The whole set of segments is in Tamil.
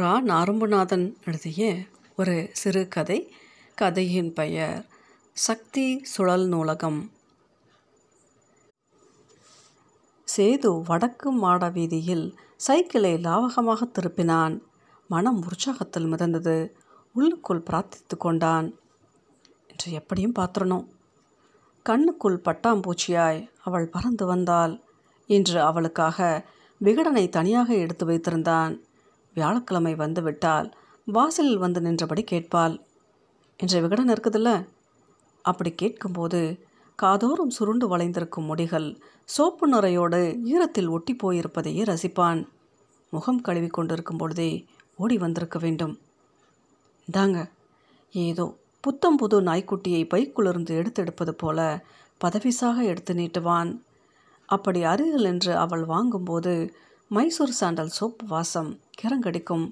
ரா நாரம்புநாதன் எழுதிய ஒரு சிறு கதை. கதையின் பெயர் சக்தி சுழல் நூலகம். சேது வடக்கு மாட வீதியில் சைக்கிளை லாவகமாக திருப்பினான். மனம் உற்சாகத்தில் மிதந்தது. உள்ளுக்குள் பிரார்த்தித்து கொண்டான். என்று எப்படியும் பார்த்துடணும். கண்ணுக்குள் பட்டாம்பூச்சியாய் அவள் பறந்து வந்தாள். இன்று அவளுக்காக விகடனை தனியாக எடுத்து வைத்திருந்தான். வியாழக்கிழமை வந்து விட்டால் வாசலில் வந்து நின்றபடி கேட்பாள். இன்றைய விகடன் இருக்குதுல்ல? அப்படி கேட்கும்போது காதோறும் சுருண்டு வளைந்திருக்கும் முடிகள் சோப்பு நுரையோடு ஈரத்தில் ஒட்டி போயிருப்பதையே ரசிப்பான். முகம் கழுவி கொண்டிருக்கும் பொழுதே ஓடி வந்திருக்க வேண்டும். தாங்க ஏதோ புத்தம் புது நாய்க்குட்டியை பைக்குள்ளிருந்து எடுத்தெடுப்பது போல பதவிசாக எடுத்து நீட்டுவான். அப்படி அருகில் என்று அவள் வாங்கும்போது மைசூர் சாண்டல் சோப்பு வாசம் கிறங்கடிக்கும்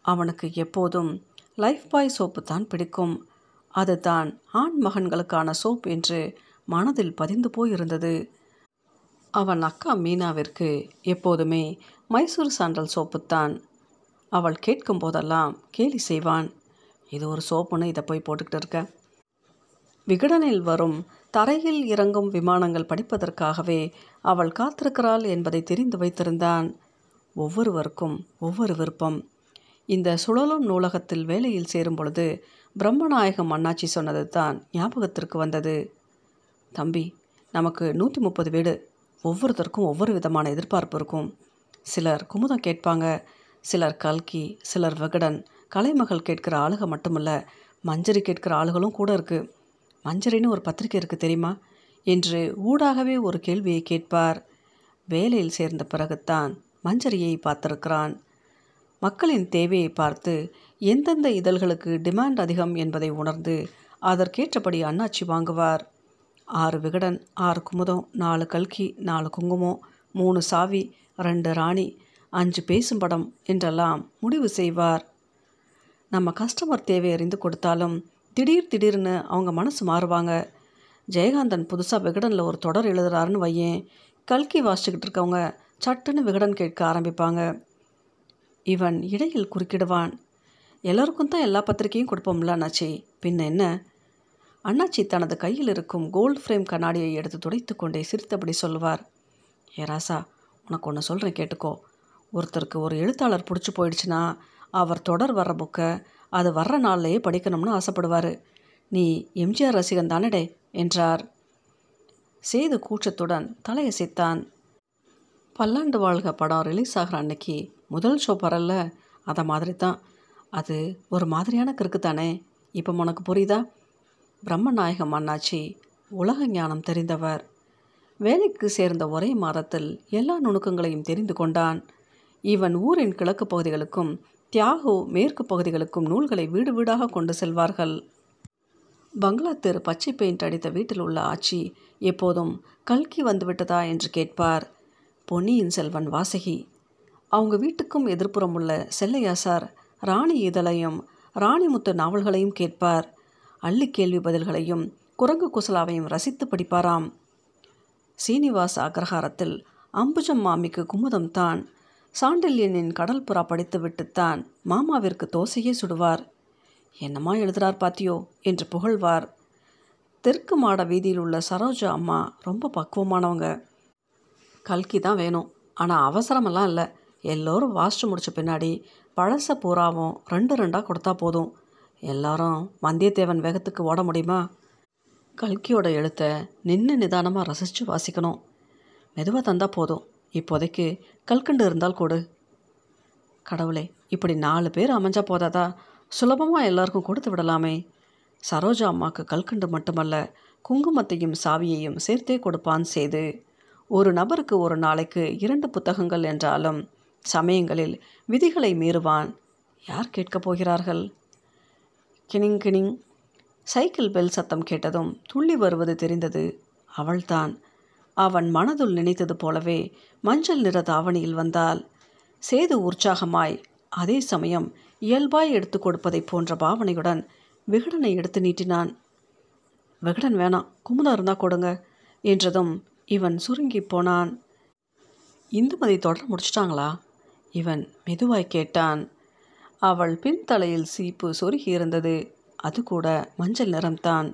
அவனுக்கு எப்போதும் லைஃப் பாய் சோப்பு தான் பிடிக்கும். அதுதான் ஆண் மகன்களுக்கான சோப் என்று மனதில் பதிந்து போயிருந்தது. அவன் அக்கா மீனாவிற்கு எப்போதுமே மைசூர் சாண்டல் சோப்புத்தான் அவள் கேட்கும் போதெல்லாம் கேலி செய்வான். இது ஒரு சோப்புன்னு இதை போய் போட்டுக்கிட்டு இருக்க. விகடனில் வரும் தரையில் இறங்கும் விமானங்கள் படிப்பதற்காகவே அவள் காத்திருக்கிறாள் என்பதை தெரிந்து வைத்திருந்தான். ஒவ்வொருவருக்கும் ஒவ்வொரு விருப்பம். இந்த சுழலும் நூலகத்தில் வேலையில் சேரும் பொழுது பிரம்மநாயகம் அண்ணாச்சி சொன்னது தான் ஞாபகத்திற்கு வந்தது. தம்பி நமக்கு நூற்றி முப்பது வீடு. ஒவ்வொருத்தருக்கும் ஒவ்வொரு விதமான எதிர்பார்ப்பு இருக்கும். சிலர் குமுதம் கேட்பாங்க. சிலர் கல்கி சிலர் விகடன். கலைமகள் கேட்கிற ஆளுக மட்டுமல்ல மஞ்சரி கேட்கிற ஆளுகளும் கூட இருக்குது மஞ்சரின்னு ஒரு பத்திரிக்கை இருக்குது தெரியுமா? என்று ஊடாகவே ஒரு கேள்வியை கேட்பார். வேலையில் சேர்ந்த பிறகுத்தான் மஞ்சரியை பார்த்திருக்கிறான். மக்களின் தேவையை பார்த்து எந்தெந்த இதழ்களுக்கு டிமாண்ட் அதிகம் என்பதை உணர்ந்து அதற்கேற்றபடி அண்ணாச்சி வாங்குவார். ஆறு விகடன் ஆறு குமுதம் நாலு கல்கி நாலு குங்குமம் மூணு சாவி ரெண்டு ராணி அஞ்சு பேசும் படம் என்றெல்லாம் முடிவு செய்வார். நம்ம கஸ்டமர் தேவை அறிந்து கொடுத்தாலும் திடீர் திடீர்னு அவங்க மனசு மாறுவாங்க. ஜெயகாந்தன் புதுசாக விகடனில் ஒரு தொடர் எழுதுறாருன்னு வையேன். கல்கி வாசிச்சுக்கிட்டு இருக்கவங்க சட்டுன்னு விகடன் கேட்க ஆரம்பிப்பாங்க. இவன் இடையில் குறுக்கிடுவான். எல்லோருக்கும் தான் எல்லா பத்திரிக்கையும் கொடுப்போம்ல அண்ணாச்சி. பின்ன என்ன? அண்ணாச்சி தனது கையில் இருக்கும் கோல்டு ஃப்ரேம் கண்ணாடியை எடுத்து துடைத்து கொண்டே சிரித்தபடி சொல்வார் ஏ ராசா உனக்கு ஒன்று சொல்கிறேன் கேட்டுக்கோ. ஒருத்தருக்கு ஒரு எழுத்தாளர் பிடிச்சி போயிடுச்சுன்னா அவர் தொடர் வர்ற புக்கை அது வர்ற நாள்லையே படிக்கணும்னு ஆசைப்படுவார். நீ எம்ஜிஆர் ரசிகன் தானடே என்றார். சேது கூச்சத்துடன் தலையசைத்தான் பல்லாண்டு வாழ்க படம் ரிலீஸ் ஆகிற அன்னைக்கு முதல் ஷோ பரல்ல? அதை மாதிரி தான் அது ஒரு மாதிரியான கிறுக்கு தானே? இப்போ உனக்கு புரியுதா? பிரம்மநாயகம் அண்ணாச்சி உலக ஞானம் தெரிந்தவர். வேலைக்கு சேர்ந்த ஒரே மாதத்தில் எல்லா நுணுக்கங்களையும் தெரிந்து கொண்டான். இவன் ஊரின் கிழக்கு பகுதிகளுக்கும் தியாகு மேற்கு பகுதிகளுக்கும் நூல்களை வீடு வீடாக கொண்டு செல்வார்கள். பங்களா தெரு பச்சை பெயிண்ட் அடித்த வீட்டில் உள்ள ஆட்சி எப்போதும் கல்கி வந்துவிட்டதா என்று கேட்பார். பொன்னியின் செல்வன் வாசகி. அவங்க வீட்டுக்கும் எதிர்ப்புறம் உள்ள செல்லையா சார் ராணி இதழையும் ராணிமுத்து நாவல்களையும் கேட்பார். அள்ளி கேள்வி பதில்களையும் குரங்கு குசலாவையும் ரசித்து படிப்பாராம். சீனிவாச அக்ரஹாரத்தில் அம்புஜம் மாமிக்கு குமுதம் தான் சாண்டில்யனின் கடல் புறா படித்துவிட்டுத்தான் மாமாவிற்கு தோசையே சுடுவார். என்னம்மா எழுதுறார் பாத்தியோ? என்று புகழ்வார். தெற்கு மாட வீதியில் உள்ள சரோஜா அம்மா ரொம்ப பக்குவமானவங்க. கல்கி தான் வேணும். ஆனால் அவசரமெல்லாம் இல்லை. எல்லோரும் வாசிச்சு முடித்த பின்னாடி பழச பூராவும் ரெண்டு ரெண்டாக கொடுத்தா போதும். எல்லாரும் வந்தியத்தேவன் வேகத்துக்கு ஓட முடியுமா? கல்கியோட எழுத்தை நின்று நிதானமாக ரசித்து வாசிக்கணும். மெதுவாக தந்தால் போதும். இப்போதைக்கு கல்கண்டு இருந்தால் கொடு. கடவுளே இப்படி நாலு பேர் அமைஞ்சா போதாதா? சுலபமாக எல்லாருக்கும் கொடுத்து விடலாமே. சரோஜா அம்மாவுக்கு கல்கண்டு மட்டுமல்ல குங்குமத்தையும் சாவியையும் சேர்த்தே கொடுப்பான் செய்து ஒரு நபருக்கு ஒரு நாளைக்கு இரண்டு புத்தகங்கள் என்றாலும் சமயங்களில் விதிகளை மீறுவான். யார் கேட்கப் போகிறார்கள்? கிணிங் கிணிங். சைக்கிள் பெல் சத்தம் கேட்டதும் துள்ளி வருவது தெரிந்தது. அவள்தான். அவன் மனதுள் நினைத்தது போலவே மஞ்சள் நிற தாவணியில் வந்தால் சேது உற்சாகமாய் அதே சமயம் இயல்பாய் எடுத்து கொடுப்பதைப் போன்ற பாவனையுடன் விகடனை எடுத்து நீட்டினான். விகடன் வேணாம் குமுதம் இருந்தால் கொடுங்க என்றதும் இவன் சுருங்கி போனான். இந்துமதி தொடர முடிச்சிட்டாங்களா? இவன் மெதுவாய் கேட்டான். அவள் பின்தலையில் சீப்பு சொருகி இருந்தது. அது கூட மஞ்சள் நிறம்தான்.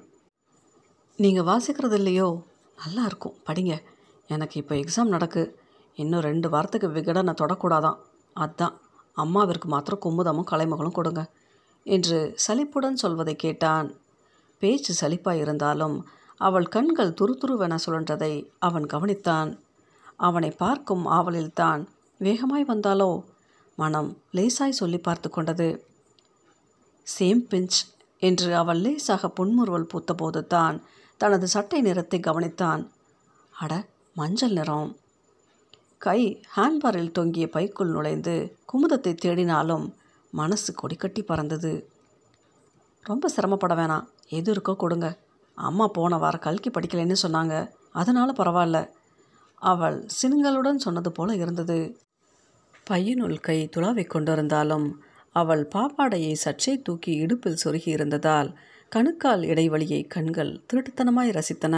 நீங்கள் வாசிக்கிறது இல்லையோ நல்லா இருக்கும் படிங்க. எனக்கு இப்போ எக்ஸாம் நடக்கு. இன்னும் ரெண்டு வாரத்துக்கு விகடனை தொடக்கூடாதான். அதான். அம்மாவிற்கு மாத்திரம் குமுதமும் கலைமகளும் கொடுங்க. என்று சலிப்புடன் சொல்வதை கேட்டான். பேச்சு சலிப்பாக இருந்தாலும் அவள் கண்கள் துருதுருவென சுழன்றதை அவன் கவனித்தான். அவனை பார்க்கும் ஆவலில்தான் வேகமாய் வந்தாலோ? மனம் லேசாய் சொல்லி பார்த்து கொண்டது. சேம் பிஞ்ச் என்று அவள் லேசாக புன்முறுவல் பூத்தபோது தான் தனது சட்டை நிறத்தை கவனித்தான். அட மஞ்சள் நிறம். கை ஹேண்ட்பாரில் தொங்கிய பைக்குள் நுழைந்து குமுதத்தை தேடினாலும் மனசு கொடிக்கட்டி பறந்தது. ரொம்ப சிரமப்பட வேணாம். எது இருக்கோ கொடுங்க. அம்மா போன வாரம் கல்கி படிக்கலைன்னு சொன்னாங்க. அதனால் பரவாயில்ல. அவள் சினுங்களுடன் சொன்னது போல இருந்தது. பையனுள் கை துளாவிக் கொண்டிருந்தாலும் அவள் பாப்பாடையை சற்றே தூக்கி இடுப்பில் சொருகி இருந்ததால் கணுக்கால் இடைவெளியை கண்கள் திருட்டுத்தனமாய் ரசித்தன.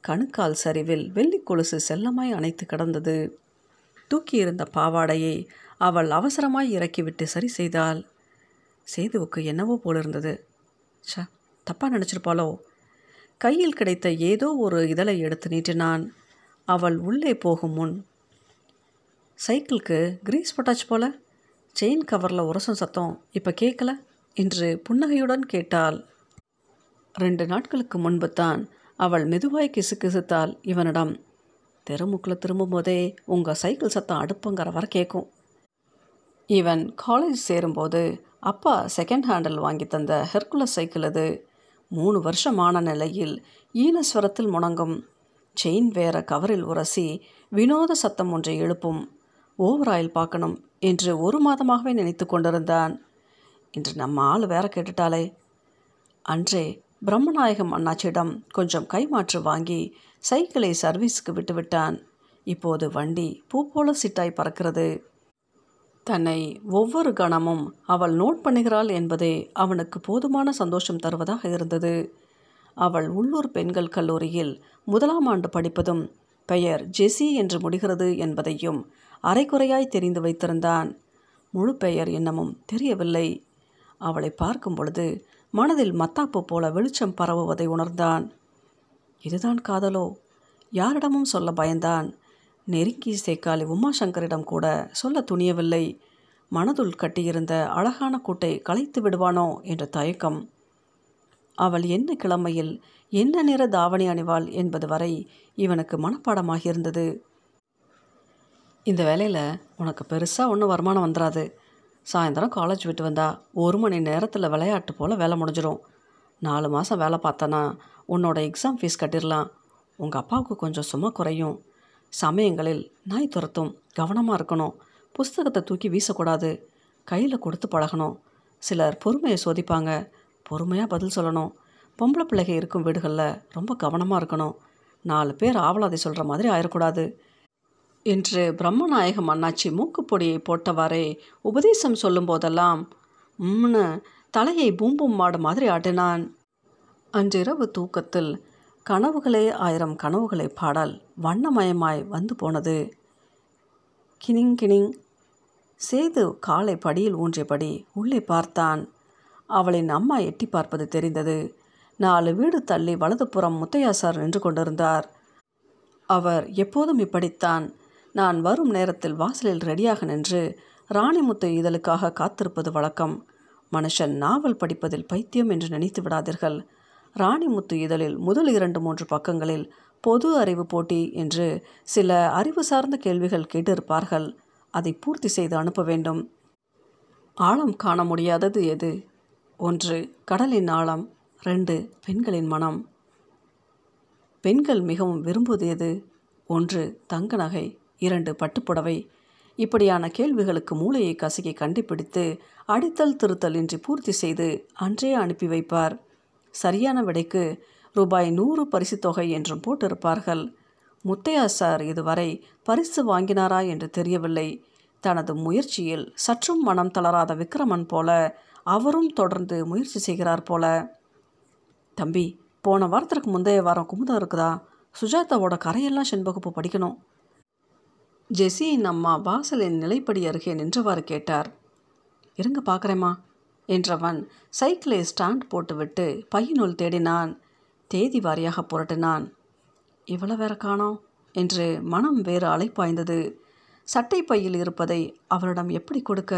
கணுக்கால் சரிவில் வெள்ளி கொலுசு செல்லமாய் அணைத்து கிடந்தது. தூக்கியிருந்த பாவாடையை அவள் அவசரமாய் இறக்கிவிட்டு சரி செய்தாள். சேதுவுக்கு என்னவோ போலிருந்தது. ச தப்பாக நினச்சிருப்பாளோ? கையில் கிடைத்த ஏதோ ஒரு இதழை எடுத்து நீட்டினான். அவள் உள்ளே போகும் முன் சைக்கிளுக்கு கிரீஸ் பொட்டாச்சு போல. செயின் கவரில் உரசும் சத்தம். இப்போ கேட்கல என்று புன்னகையுடன் கேட்டாள். ரெண்டு நாட்களுக்கு முன்பு தான் அவள் மெதுவாய் கிசுகிசுத்தாள் இவனிடம். தெருமுக்கில் திரும்பும்போதே உங்கள் சைக்கிள் சத்தம் அடுப்புங்கிற வர கேட்கும் இவன் காலேஜ் சேரும்போது அப்பா செகண்ட் ஹேண்டில் வாங்கி தந்த ஹெர்குலஸ் சைக்கிள் அது. மூணு வருஷமான நிலையில் ஈனஸ்வரத்தில் முணங்கும். செயின் வேற கவரில் உரசி வினோத சத்தம் ஒன்றை எழுப்பும். ஓவர் ஆயில் பார்க்கணும் என்று ஒரு மாதமாகவே நினைத்து கொண்டிருந்தான். இன்று நம்ம ஆள் வேற கேட்டுட்டாளே. அன்றே பிரம்மநாயகம் அண்ணாச்சியிடம் கொஞ்சம் கைமாற்று வாங்கி சைக்கிளை சர்வீஸுக்கு விட்டுவிட்டான் இப்போது வண்டி பூ போல சிட்டாய் பறக்கிறது. தன்னை ஒவ்வொரு கணமும் அவள் நோட் பண்ணுகிறாள் என்பதே அவனுக்கு போதுமான சந்தோஷம் தருவதாக இருந்தது. அவள் உள்ளூர் பெண்கள் கல்லூரியில் முதலாம் ஆண்டு படிப்பதும் பெயர் ஜெசி என்று முடிகிறது என்பதையும் அரைக்குறையாய் தெரிந்து வைத்திருந்தான். முழு பெயர் என்னமும் தெரியவில்லை. அவளை பார்க்கும் பொழுது மனதில் மத்தாப்பு போல வெளிச்சம் பரவுவதை உணர்ந்தான். இதுதான் காதலோ? யாரிடமும் சொல்ல பயந்தான். நெருங்கி சேக்காலி உமாசங்கரிடம் கூட சொல்ல துணியவில்லை. மனதுள் கட்டியிருந்த அழகான கூட்டை கலைத்து விடுவானோ? என்ற தயக்கம். அவள் என்ன கிழமையில் என்ன நிற தாவணி அணிவாள் என்பது வரை இவனுக்கு மனப்பாடமாகியிருந்தது. இந்த வேலையில் உனக்கு பெருசாக ஒன்றும் வருமானம் வந்துடாது சாயந்தரம் காலேஜ் விட்டு வந்தா ஒரு மணி நேரத்தில் விளையாட்டு போல் வேலை முடிஞ்சிடும் நாலு மாதம் வேலை பார்த்தனா உன்னோட எக்ஸாம் ஃபீஸ் கட்டிடலாம் உங்கள் அப்பாவுக்கு கொஞ்சம் சும்மா குறையும். சமயங்களில் நாய் துரத்தும். கவனமாக இருக்கணும். புஸ்தகத்தை தூக்கி வீசக்கூடாது. கையில் கொடுத்து பழகணும். சிலர் பொறுமையை சோதிப்பாங்க. பொறுமையாக பதில் சொல்லணும். பொம்பளை பிள்ளைக இருக்கும் வீடுகளில் ரொம்ப கவனமாக இருக்கணும். நாலு பேர் ஆவலாதி சொல்கிற மாதிரி ஆயிடக்கூடாது என்று பிரம்மநாயகம் அண்ணாச்சி மூக்குப்பொடியை போட்டவாறே உபதேசம் சொல்லும்போதெல்லாம் உம்னு தலையை பூம்பும் மாடு மாதிரி ஆட்டினான். அன்றிரவு தூக்கத்தில் கனவுகளே ஆயிரம் கனவுகளை பாடல் வண்ணமயமாய் வந்து போனது. கினிங் கினிங். சேது காலை படியில் ஊன்றியபடி உள்ளே பார்த்தான். அவளின் அம்மா எட்டி பார்ப்பது தெரிந்தது. நாலு வீடு தள்ளி வலதுபுறம் முத்தையா சார் நின்று கொண்டிருந்தார். அவர் எப்போதும் இப்படித்தான் நான் வரும் நேரத்தில் வாசலில் ரெடியாக நின்று ராணிமுத்து இதழுக்காக காத்திருப்பது வழக்கம். மனுஷன் நாவல் படிப்பதில் பைத்தியம் என்று நினைத்து விடாதீர்கள். ராணிமுத்து இதழில் முதல் இரண்டு மூன்று பக்கங்களில் பொது அறிவு போட்டி என்று சில அறிவு சார்ந்த கேள்விகள் கேட்டிருப்பார்கள். அதை பூர்த்தி செய்து அனுப்ப வேண்டும். ஆழம் காண முடியாதது எது? ஒன்று கடலின் ஆழம். ரெண்டு பெண்களின் மனம். பெண்கள் மிகவும் விரும்புவது எது? ஒன்று தங்க நகை. இரண்டு பட்டுப்புடவை. இப்படியான கேள்விகளுக்கு மூளையை கசக்கி கண்டுபிடித்து அடித்தல் திருத்தல் இன்றி பூர்த்தி செய்து அன்றே அனுப்பி வைப்பார். சரியான விடைக்கு ரூபாய் நூறு பரிசுத் தொகை என்றும் போட்டிருப்பார்கள். முத்தையா சார் இதுவரை பரிசு வாங்கினாரா என்று தெரியவில்லை. தனது முயற்சியில் சற்றும் மனம் தளராத விக்ரமன் போல அவரும் தொடர்ந்து முயற்சி செய்கிறார் போல. தம்பி போன வாரத்திற்கு முந்தைய வாரம் குமுதம் இருக்குதா? சுஜாதாவோட கரையெல்லாம் செண்பகுப்பு படிக்கணும். ஜெஸ்ஸியின் அம்மா வாசலின் நிலைப்படி அருகே நின்றவாறு கேட்டார். இருங்க பார்க்குறேம்மா என்றவன் சைக்கிளை ஸ்டாண்ட் போட்டுவிட்டு பையனுள் தேடினான். தேதி வாரியாக புரட்டினான். இவ்வளோ வேற காணோம் என்று மனம் வேறு அலைப்பாய்ந்தது. சட்டை பையில் இருப்பதை அவளிடம் எப்படி கொடுக்க?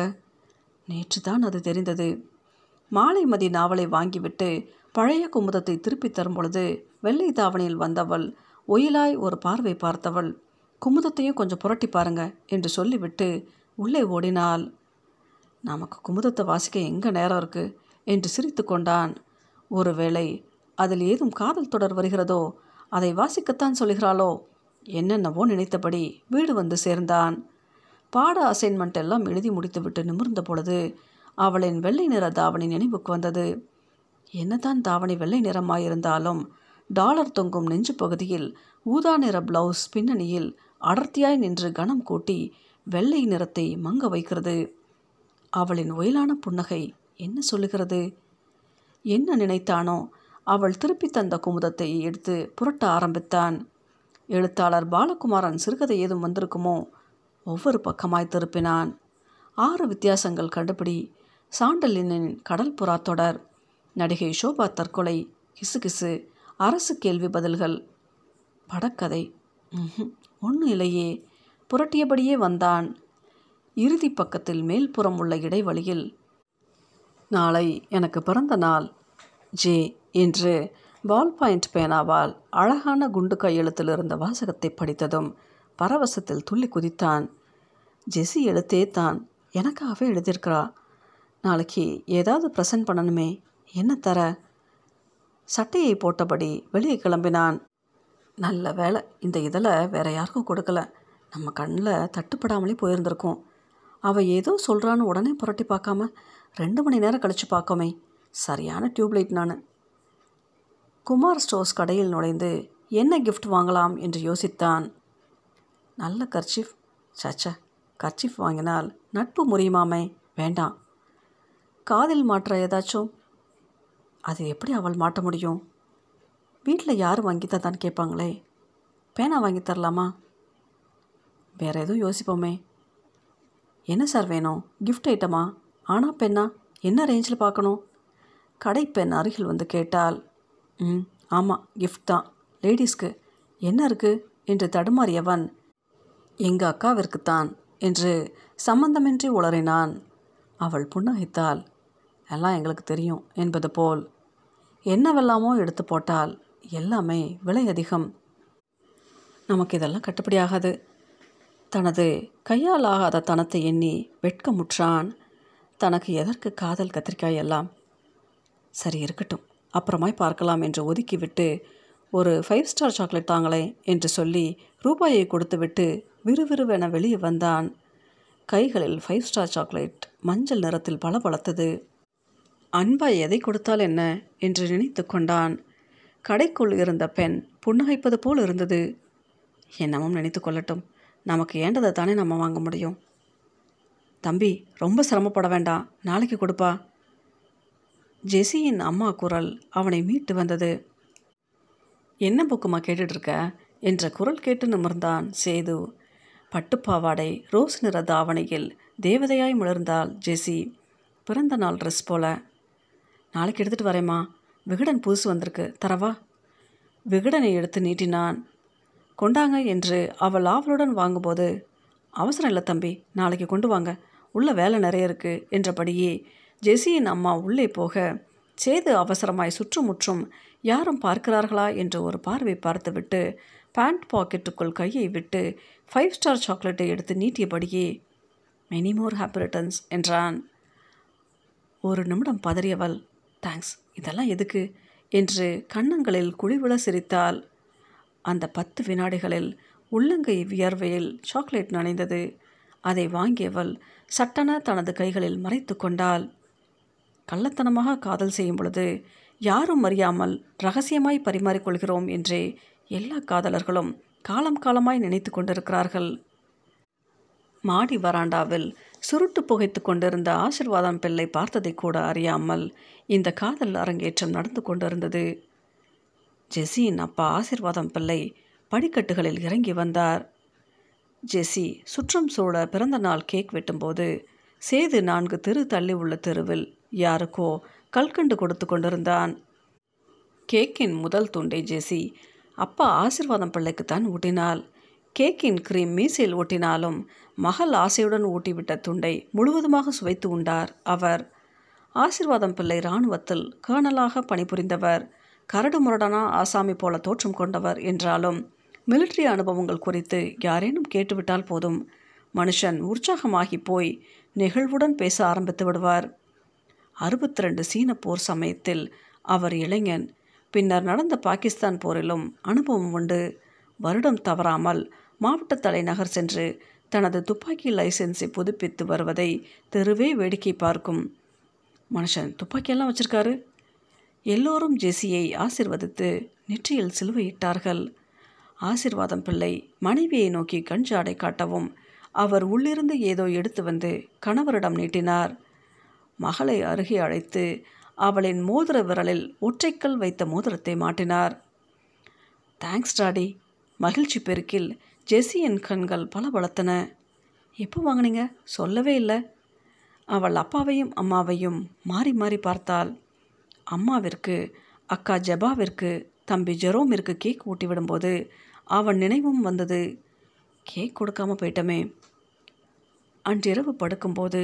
நேற்று தான் அது தெரிந்தது. மாலை மதி நாவலை வாங்கிவிட்டு பழைய குமுதத்தை திருப்பித் தரும் பொழுது வெள்ளை தாவணியில் வந்தவள் ஒயிலாய் ஒரு பார்வை பார்த்தவள். குமுதத்தையும் கொஞ்சம் புரட்டி பாருங்க என்று சொல்லிவிட்டு உள்ளே ஓடினாள். நமக்கு குமுதத்தை வாசிக்க எங்கே நேரம் இருக்கு? என்று சிரித்து கொண்டான். ஒருவேளை அதில் ஏதும் காதல் தொடர் வருகிறதோ அதை வாசிக்கத்தான் சொல்கிறாளோ? என்னென்னவோ நினைத்தபடி வீடு வந்து சேர்ந்தான். பாட அசைன்மெண்ட் எல்லாம் எழுதி முடித்துவிட்டு நிமிர்ந்த பொழுது அவளின் வெள்ளை நிற தாவணி நினைவுக்கு வந்தது. என்னதான் தாவணி வெள்ளை நிறமாயிருந்தாலும் டாலர் தொங்கும் நெஞ்சு பகுதியில் ஊதா நிற பிளவுஸ் பின்னணியில் அடர்த்தியாய் நின்று கனம் கூட்டி வெள்ளை நிறத்தை மங்க வைக்கிறது. அவளின் ஒயிலான புன்னகை என்ன சொல்லுகிறது? என்ன நினைத்தானோ அவள் திருப்பி தந்த குமுதத்தை எடுத்து புரட்ட ஆரம்பித்தான். எழுத்தாளர் பாலகுமாரன் சிறுகதை ஏதும் வந்திருக்குமோ? ஒவ்வொரு பக்கமாய் திருப்பினான். ஆறு வித்தியாசங்கள் கண்டுபிடி. சாண்டலினின் கடல் புறா தொடர். நடிகை ஷோபா தற்கொலை. கிசுகிசு அரசு கேள்வி பதில்கள். படக்கதை. ஒன்றும் இல்லையே. புரட்டியபடியே வந்தான். இறுதி பக்கத்தில் மேல்புறம் உள்ள இடைவெளியில் நாளை எனக்கு பிறந்த நாள். ஜே என்று பால் பாயிண்ட் பேனாவால் அழகான குண்டு கையெழுத்தில் இருந்த வாசகத்தை படித்ததும் பரவசத்தில் துள்ளி குதித்தான். ஜெஸி எழுத்தே தான். எனக்காகவே எழுதியிருக்கிறா. நாளைக்கு ஏதாவது ப்ரெசன்ட் பண்ணணுமே. என்ன தர? சட்டையை போட்டபடி வெளியே கிளம்பினான். நல்ல வேலை இந்த இதில் வேற யாருக்கும் கொடுக்கல. நம்ம கண்ணில் தட்டுப்படாமலே போயிருந்திருக்கோம். அவள் ஏதோ சொல்கிறான்னு உடனே புரட்டி பார்க்காம ரெண்டு மணி நேரம் கழித்து பார்க்கோமே. சரியான டியூப்லைட் நான். குமார் ஸ்டோர்ஸ் கடையில் நுழைந்து என்ன கிஃப்ட் வாங்கலாம் என்று யோசித்தான். நல்ல கர்ச்சிஃப். சச்ச கர்ச்சிஃப் வாங்கினால் நட்பு முறியுமாமே. வேண்டாம். காதில் மாற்ற ஏதாச்சும்? அது எப்படி அவள் மாட்ட முடியும்? வீட்டில் யார் வாங்கி தான் கேட்பாங்களே. பேனா வாங்கி தரலாமா? வேற எதுவும் யோசிப்போமே. என்ன சார் வேணும்? கிஃப்ட் ஐட்டமா ஆனால் பெண்ணா? என்ன ரேஞ்சில் பார்க்கணும்? கடை பெண் அருகில் வந்து கேட்டால் ம் ஆமாம் கிஃப்ட் தான். லேடிஸ்க்கு என்ன இருக்குது என்று தடுமாறியவன் எங்கள் அக்காவிற்குத்தான் என்று சம்பந்தமின்றி உளறினான். அவள் புன்னகைத்தாள் எல்லாம் எங்களுக்கு தெரியும் என்பது போல் என்னவெல்லாமோ எடுத்து போட்டாள் எல்லாமே விலை அதிகம். நமக்கு இதெல்லாம் கட்டுப்படியாகாது தனது கையால் ஆகாத தனத்தை எண்ணி வெட்கமுற்றான். தனக்கு எதற்கு காதல் கத்திரிக்காய் எல்லாம்? சரி இருக்கட்டும். அப்புறமாய் பார்க்கலாம் என்று ஒதுக்கிவிட்டு ஒரு ஃபைவ் ஸ்டார் சாக்லேட் தாங்களே என்று சொல்லி ரூபாயை கொடுத்துவிட்டு விறுவிறுவென வெளியே வந்தான். கைகளில் ஃபைவ் ஸ்டார் சாக்லேட் மஞ்சள் நிறத்தில் பளபளத்தது. அன்பா எதை கொடுத்தால் என்ன? என்று நினைத்து கொண்டான். கடைக்குள் இருந்த பெண் புன்னகைப்பது போல் இருந்தது. என்னமும் நினைத்து கொள்ளட்டும். நமக்கு ஏண்டதை தானே நம்ம வாங்க முடியும்? தம்பி ரொம்ப சிரமப்பட வேண்டாம். நாளைக்கு கொடுப்பா. ஜெசியின் அம்மா குரல் அவனை மீட்டு வந்தது. என்ன புக்குமா கேட்டுட்ருக்க என்ற குரல் கேட்டு நிமிர்ந்தான் சேது. பட்டுப்பாவாடை ரோஸ் நிற தாவணியில் தேவதையாய் மிளர்ந்தாள் ஜெசி. பிறந்த நாள் ட்ரெஸ் போல. நாளைக்கு எடுத்துகிட்டு வரேம்மா. விகடன் புதுசு வந்திருக்கு. தரவா? விகடனை எடுத்து நீட்டினான். கொண்டாங்க என்று அவள் ஆவலுடன் வாங்கும்போது அவசரம் இல்லை தம்பி நாளைக்கு கொண்டு வாங்க. உள்ள வேலை நிறைய இருக்குது என்றபடியே ஜெசியின் அம்மா உள்ளே போக சேது அவசரமாய் சுற்றுமுற்றும் யாரும் பார்க்கிறார்களா என்று ஒரு பார்வை பார்த்துவிட்டு பேண்ட் பாக்கெட்டுக்குள் கையை விட்டு ஃபைவ் ஸ்டார் சாக்லேட்டை எடுத்து நீட்டியபடியே மெனி மோர் ஹாப்பி ரிட்டர்ன்ஸ் என்றான். ஒரு நிமிடம் பதறியவள் தேங்க்ஸ் இதெல்லாம் எதுக்கு? என்று கன்னங்களில் குழிவிழ சிரித்தாள். அந்த பத்து வினாடிகளில் உள்ளங்கை வியர்வையில் சாக்லேட் நனைந்தது. அதை வாங்கியவள் சட்டென தனது கைகளில் மறைத்து கொண்டாள். கள்ளத்தனமாக காதல் செய்யும் பொழுது யாரும் அறியாமல் ரகசியமாய் பரிமாறிக்கொள்கிறோம் என்றே எல்லா காதலர்களும் காலம் காலமாய் நினைத்து கொண்டிருக்கிறார்கள். மாடி வராண்டாவில் சுருட்டு புகைத்து கொண்டிருந்த ஆசிர்வாதம் பிள்ளை பார்த்ததை கூட அறியாமல் இந்த காதல் அரங்கேற்றம் நடந்து கொண்டிருந்தது. ஜெஸியின் அப்பா ஆசிர்வாதம் பிள்ளை படிக்கட்டுகளில் இறங்கி வந்தார். ஜெஸி சுற்றம் சூழ பிறந்த நாள் கேக் வெட்டும்போது சேது நான்கு தெரு தள்ளி உள்ள தெருவில் யாருக்கோ கல்கண்டு கொடுத்து கொண்டிருந்தான். கேக்கின் முதல் துண்டை ஜெஸி அப்பா ஆசிர்வாதம் பிள்ளைக்குத்தான் ஊட்டினாள். கேக்கின் கிரீம் மீசையில் ஒட்டினாலும் மகள் ஆசையுடன் ஊட்டிவிட்ட துண்டை முழுவதுமாக சுவைத்து உண்டார் அவர். ஆசிர்வாதம் பிள்ளை இராணுவத்தில் கேர்னலாக பணிபுரிந்தவர் கரடு முரடனா ஆசாமி போல தோற்றம் கொண்டவர் என்றாலும் மிலிட்ரி அனுபவங்கள் குறித்து யாரேனும் கேட்டுவிட்டால் போதும். மனுஷன் உற்சாகமாகி போய் நெகிழ்வுடன் பேச ஆரம்பித்து விடுவார். அறுபத்தி ரெண்டு சீன போர் சமயத்தில் அவர் இளைஞன். பின்னர் நடந்த பாகிஸ்தான் போரிலும் அனுபவம் உண்டு. வருடம் தவறாமல் மாவட்ட தலைநகர் சென்று தனது துப்பாக்கி லைசன்ஸை புதுப்பித்து வருவதை தெருவே வேடிக்கை பார்க்கும். மனுஷன் துப்பாக்கியெல்லாம் வச்சிருக்காரு. எல்லோரும் ஜெசியை ஆசிர்வதித்து நெற்றியில் சிலுவையிட்டார்கள். ஆசிர்வாதம் பிள்ளை மனைவியை நோக்கி கஞ்சாடை காட்டவும் அவர் உள்ளிருந்து ஏதோ எடுத்து வந்து கணவரிடம் நீட்டினார். மகளை அருகே அழைத்து அவளின் மோதிர விரலில் ஒற்றைக்கல் வைத்த மோதிரத்தை மாட்டினார். தேங்க்ஸ் டாடி மகிழ்ச்சி பெருக்கில் ஜெஸ்ஸியின் கண்கள் பல வளர்த்தன எப்போ வாங்கினீங்க? சொல்லவே இல்லை. அவள் அப்பாவையும் அம்மாவையும் மாறி மாறி பார்த்தாள். அம்மாவிற்கு அக்கா ஜெபாவிற்கு தம்பி ஜெரோமிற்கு கேக் ஊட்டி விடும்போது அவன் நினைவும் வந்தது. கேக் கொடுக்காம போயிட்டமே. அன்றிரவு படுக்கும்போது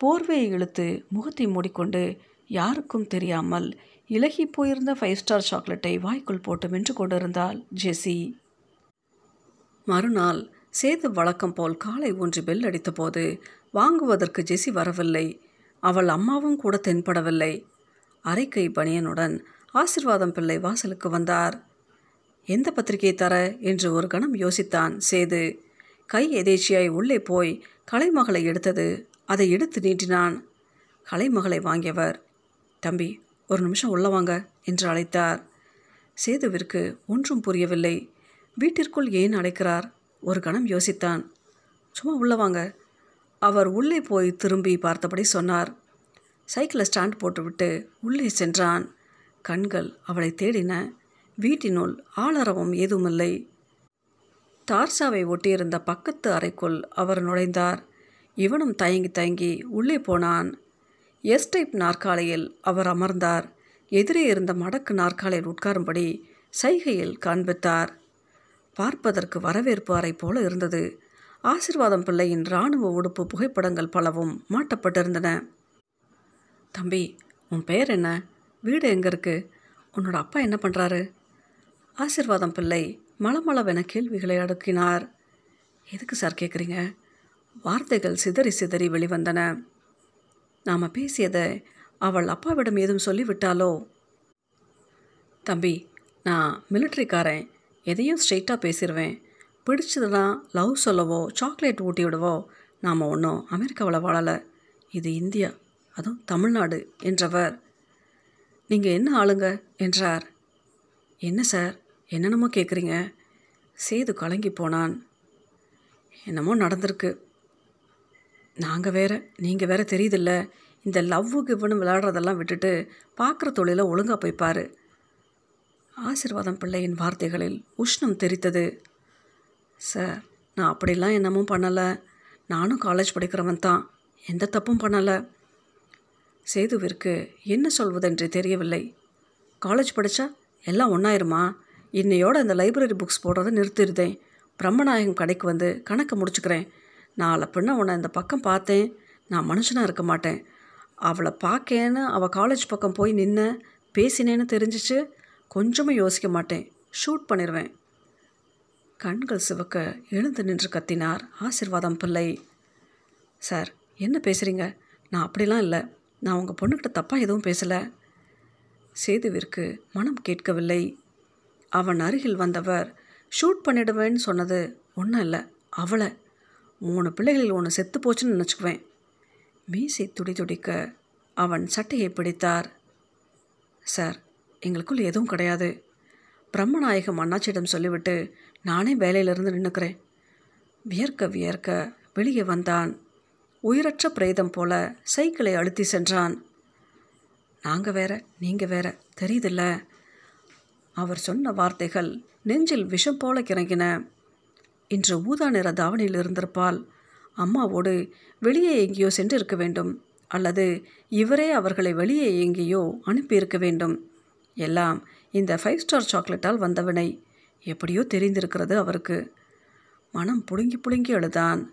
போர்வையை இழுத்து முகத்தை மூடிக்கொண்டு யாருக்கும் தெரியாமல் இலகி போயிருந்த ஃபைவ் ஸ்டார் சாக்லேட்டை வாய்க்குள் போட்டு மென்று கொண்டிருந்தாள் ஜெசி. மறுநாள் சேது வழக்கம் போல் காலை ஒன்று பெல் அடித்தபோது வாங்குவதற்கு ஜெசி வரவில்லை. அவள் அம்மாவும் கூட தென்படவில்லை. அரைக்கை பணியனுடன் ஆசிர்வாதம் பிள்ளை வாசலுக்கு வந்தார். எந்த பத்திரிகை தர? என்று ஒரு கணம் யோசித்தான் சேது. கை எதேச்சியாய் உள்ளே போய் கலைமகளை எடுத்தது. அதை எடுத்து நீட்டினான். கலைமகளை வாங்கியவர் தம்பி ஒரு நிமிஷம் உள்ள வாங்க என்று அழைத்தார். சேதுவிற்கு ஒன்றும் புரியவில்லை. வீட்டிற்குள் ஏன் அழைக்கிறார் ஒரு கணம் யோசித்தான். சும்மா உள்ள வாங்க. அவர் உள்ளே போய் திரும்பி பார்த்தபடி சொன்னார். சைக்கிளை ஸ்டாண்ட் போட்டுவிட்டு உள்ளே சென்றான். கண்கள் அவளை தேடின. வீட்டினுள் ஆளரவம் ஏதுமில்லை. தார்சாவை ஒட்டியிருந்த பக்கத்து அறைக்குள் அவர் நுழைந்தார். இவனும் தயங்கி தயங்கி உள்ளே போனான். எஸ் டைப் நாற்காலியில் அவர் அமர்ந்தார். எதிரே இருந்த மடக்கு நாற்காலியில் உட்காரும்படி சைகையில் காண்பித்தார். பார்ப்பதற்கு வரவேற்பு அறை போல இருந்தது. ஆசிர்வாதம் பிள்ளையின் இராணுவ உடுப்பு புகைப்படங்கள் பலவும் மாட்டப்பட்டிருந்தன. தம்பி உன் பெயர் என்ன? வீடு எங்கே இருக்கு? உன்னோட அப்பா என்ன பண்ணுறாரு ஆசிர்வாதம் பிள்ளை மளமளவென கேள்விகளை அடுக்கினார். எதுக்கு சார் கேட்குறீங்க வார்த்தைகள் சிதறி சிதறி வெளிவந்தன. நாம் பேசியதை அவள் அப்பாவிடம் ஏதும் சொல்லிவிட்டாலோ? தம்பி நான் மிலிட்ரிக்காரன் எதையும் ஸ்ட்ரெயிட்டாக பேசிடுவேன் பிடிச்சதுன்னா லவ் சொல்லவோ சாக்லேட் ஊட்டி விடவோ நாம் ஒன்றும் அமெரிக்காவில் வாழலை. இது இந்தியா அதுவும் தமிழ்நாடு என்றவர். நீங்கள் என்ன ஆளுங்க? என்றார். என்ன சார்? என்னென்னமோ கேட்குறீங்க சேது கலங்கி போனான். என்னமோ நடந்திருக்கு. நாங்கள் வேற நீங்கள் வேற தெரியுதில்ல. இந்த லவ்வு கிவ்னு விளையாடுறதெல்லாம் விட்டுட்டு பார்க்குற தொழிலை ஒழுங்காக போய்ப்பார். ஆசிர்வாதம் பிள்ளையின் வார்த்தைகளில் உஷ்ணம் தெரித்தது. சார் நான் அப்படிலாம் என்னமும் பண்ணலை. நானும் காலேஜ் படிக்கிறவன் தான். எந்த தப்பும் பண்ணலை. சேதுவிற்கு என்ன சொல்வதென்று தெரியவில்லை. காலேஜ் படித்தா எல்லாம் ஒன்றாயிருமா இன்னையோட அந்த லைப்ரரி புக்ஸ் போடுறதை நிறுத்திடுதேன். பிரம்மநாயகம் கடைக்கு வந்து கணக்கை முடிச்சுக்கிறேன். நாளை பின்ன உன்னை இந்த பக்கம் பார்த்தேன். நான் மனுஷனாக இருக்க மாட்டேன். அவளை பார்க்கேன்னு அவள் காலேஜ் பக்கம் போய் நின்ன பேசினேன்னு தெரிஞ்சிச்சு. கொஞ்சமும் யோசிக்க மாட்டேன். ஷூட் பண்ணிடுவேன் கண்கள் சிவக்க எழுந்து நின்று கத்தினார் ஆசிர்வாதம் பிள்ளை. சார் என்ன பேசுகிறீங்க நான் அப்படிலாம் இல்லை. நான் உங்கள் பொண்ணுக்கிட்ட தப்பாக எதுவும் பேசலை. சேதுவிற்கு மனம் கேட்கவில்லை. அவன் அருகில் வந்தவர் ஷூட் பண்ணிடுவேன்னு சொன்னது ஒன்றும் இல்லை. அவளை. மூணு பிள்ளைகளில் ஒன்று செத்து போச்சுன்னு நினச்சிக்குவேன். மீசை துடி துடிக்க அவன் சட்டையை பிடித்தார். சார் எங்களுக்குள் எதுவும் கிடையாது. பிரம்மநாயகம் அண்ணாச்சியிடம் சொல்லிவிட்டு நானே வேலையிலிருந்து நின்றுக்கிறேன் வியர்க்க வியர்க்க வெளியே வந்தான். உயிரற்ற பிரேதம் போல சைக்கிளை அழுத்தி சென்றான். நாங்கள் வேற நீங்கள் வேற தெரியுதில்ல. அவர் சொன்ன வார்த்தைகள் நெஞ்சில் விஷம் போல கிறங்கின. இன்று ஊதா நிற தாவணியில் இருந்திருப்பால் அம்மாவோடு வெளியே எங்கேயோ சென்றிருக்க வேண்டும். அல்லது இவரே அவர்களை வெளியே எங்கேயோ அனுப்பியிருக்க வேண்டும். எல்லாம் இந்த ஃபைவ் ஸ்டார் சாக்லேட்டால் வந்தவனை. எப்படியோ தெரிந்திருக்கிறது அவருக்கு. மனம் புழுங்கி புழுங்கி அழுதான்.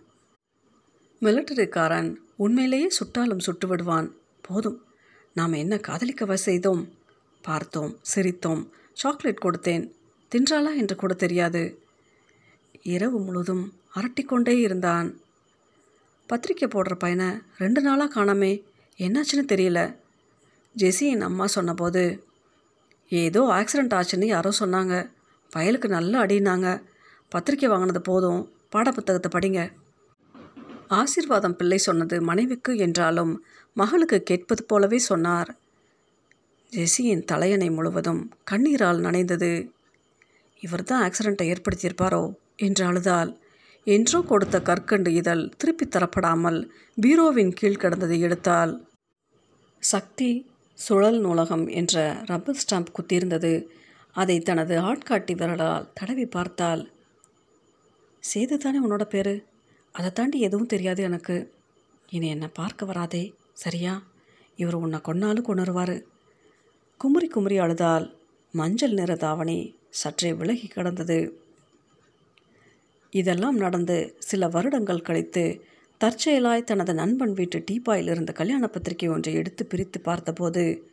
மிலிட்டரிக்காரன் உண்மையிலேயே சுட்டாலும் சுட்டு விடுவான் போதும் நாம் என்ன காதலிக்கவா செய்தோம்? பார்த்தோம் சிரித்தோம் சாக்லேட் கொடுத்தேன். தின்றாளா என்று கூட தெரியாது. இரவு முழுதும் அரட்டிக்கொண்டே இருந்தான். பத்திரிக்கை போடுற பையனை ரெண்டு நாளாக காணாமே என்னாச்சுன்னு தெரியல. ஜெசியின் அம்மா சொன்னபோது ஏதோ ஆக்சிடெண்ட் ஆச்சுன்னு யாரோ சொன்னாங்க. பயலுக்கு நல்லா அடினாங்க. பத்திரிக்கை வாங்கினது போதும். பாடப்புத்தகத்தை படிங்க. ஆசீர்வாதம் பிள்ளை சொன்னது மனைவிக்கு என்றாலும் மகளுக்கு கேட்பது போலவே சொன்னார். ஜெசியின் தலையணை முழுவதும் கண்ணீரால் நனைந்தது. இவர் தான் ஆக்சிடெண்ட்டை ஏற்படுத்தியிருப்பாரோ? என்று அழுதால் என்றோ கொடுத்த கற்கண்டு இதழ் திருப்பித் தரப்படாமல் பீரோவின் கீழ் கிடந்ததை எடுத்தால் சக்தி சுழல் நூலகம் என்ற ரப்பர் ஸ்டாம்ப் குத்தியிருந்தது. அதை தனது ஆட்காட்டி விரலால் தடவி பார்த்தால் சேது தானே உன்னோட பேர்? அதை தாண்டி எதுவும் தெரியாது எனக்கு. இனி என்னை பார்க்க வராதே சரியா? இவர் உன்னை கொன்னாலும் கொண்டுருவார் குமுறி குமுறி அழுதால் மஞ்சள் நிற தாவணி சற்றே விலகி கிடந்தது. இதெல்லாம் நடந்து சில வருடங்கள் கழித்து தற்செயலாய் தனது நண்பன் வீட்டு டீப்பாயில் இருந்த கல்யாண பத்திரிகை ஒன்றை எடுத்து பிரித்து பார்த்தபோது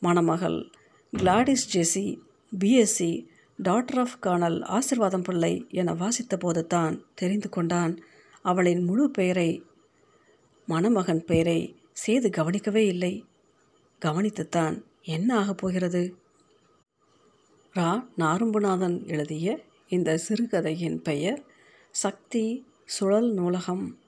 மணமகள் Gladys Jessie BSc daughter of colonel Asirvatham Pillai என வாசித்த போது தான் தெரிந்து கொண்டான். அவளின் முழு பெயரை மணமகன் பெயரை சேது கவனிக்கவே இல்லை. கவனித்துத்தான் என்ன ஆகப் போகிறது? ரா. நாரும்புநாதன் எழுதிய இந்த சிறுகதையின் பெயர் சக்தி சுழல் நூலகம்.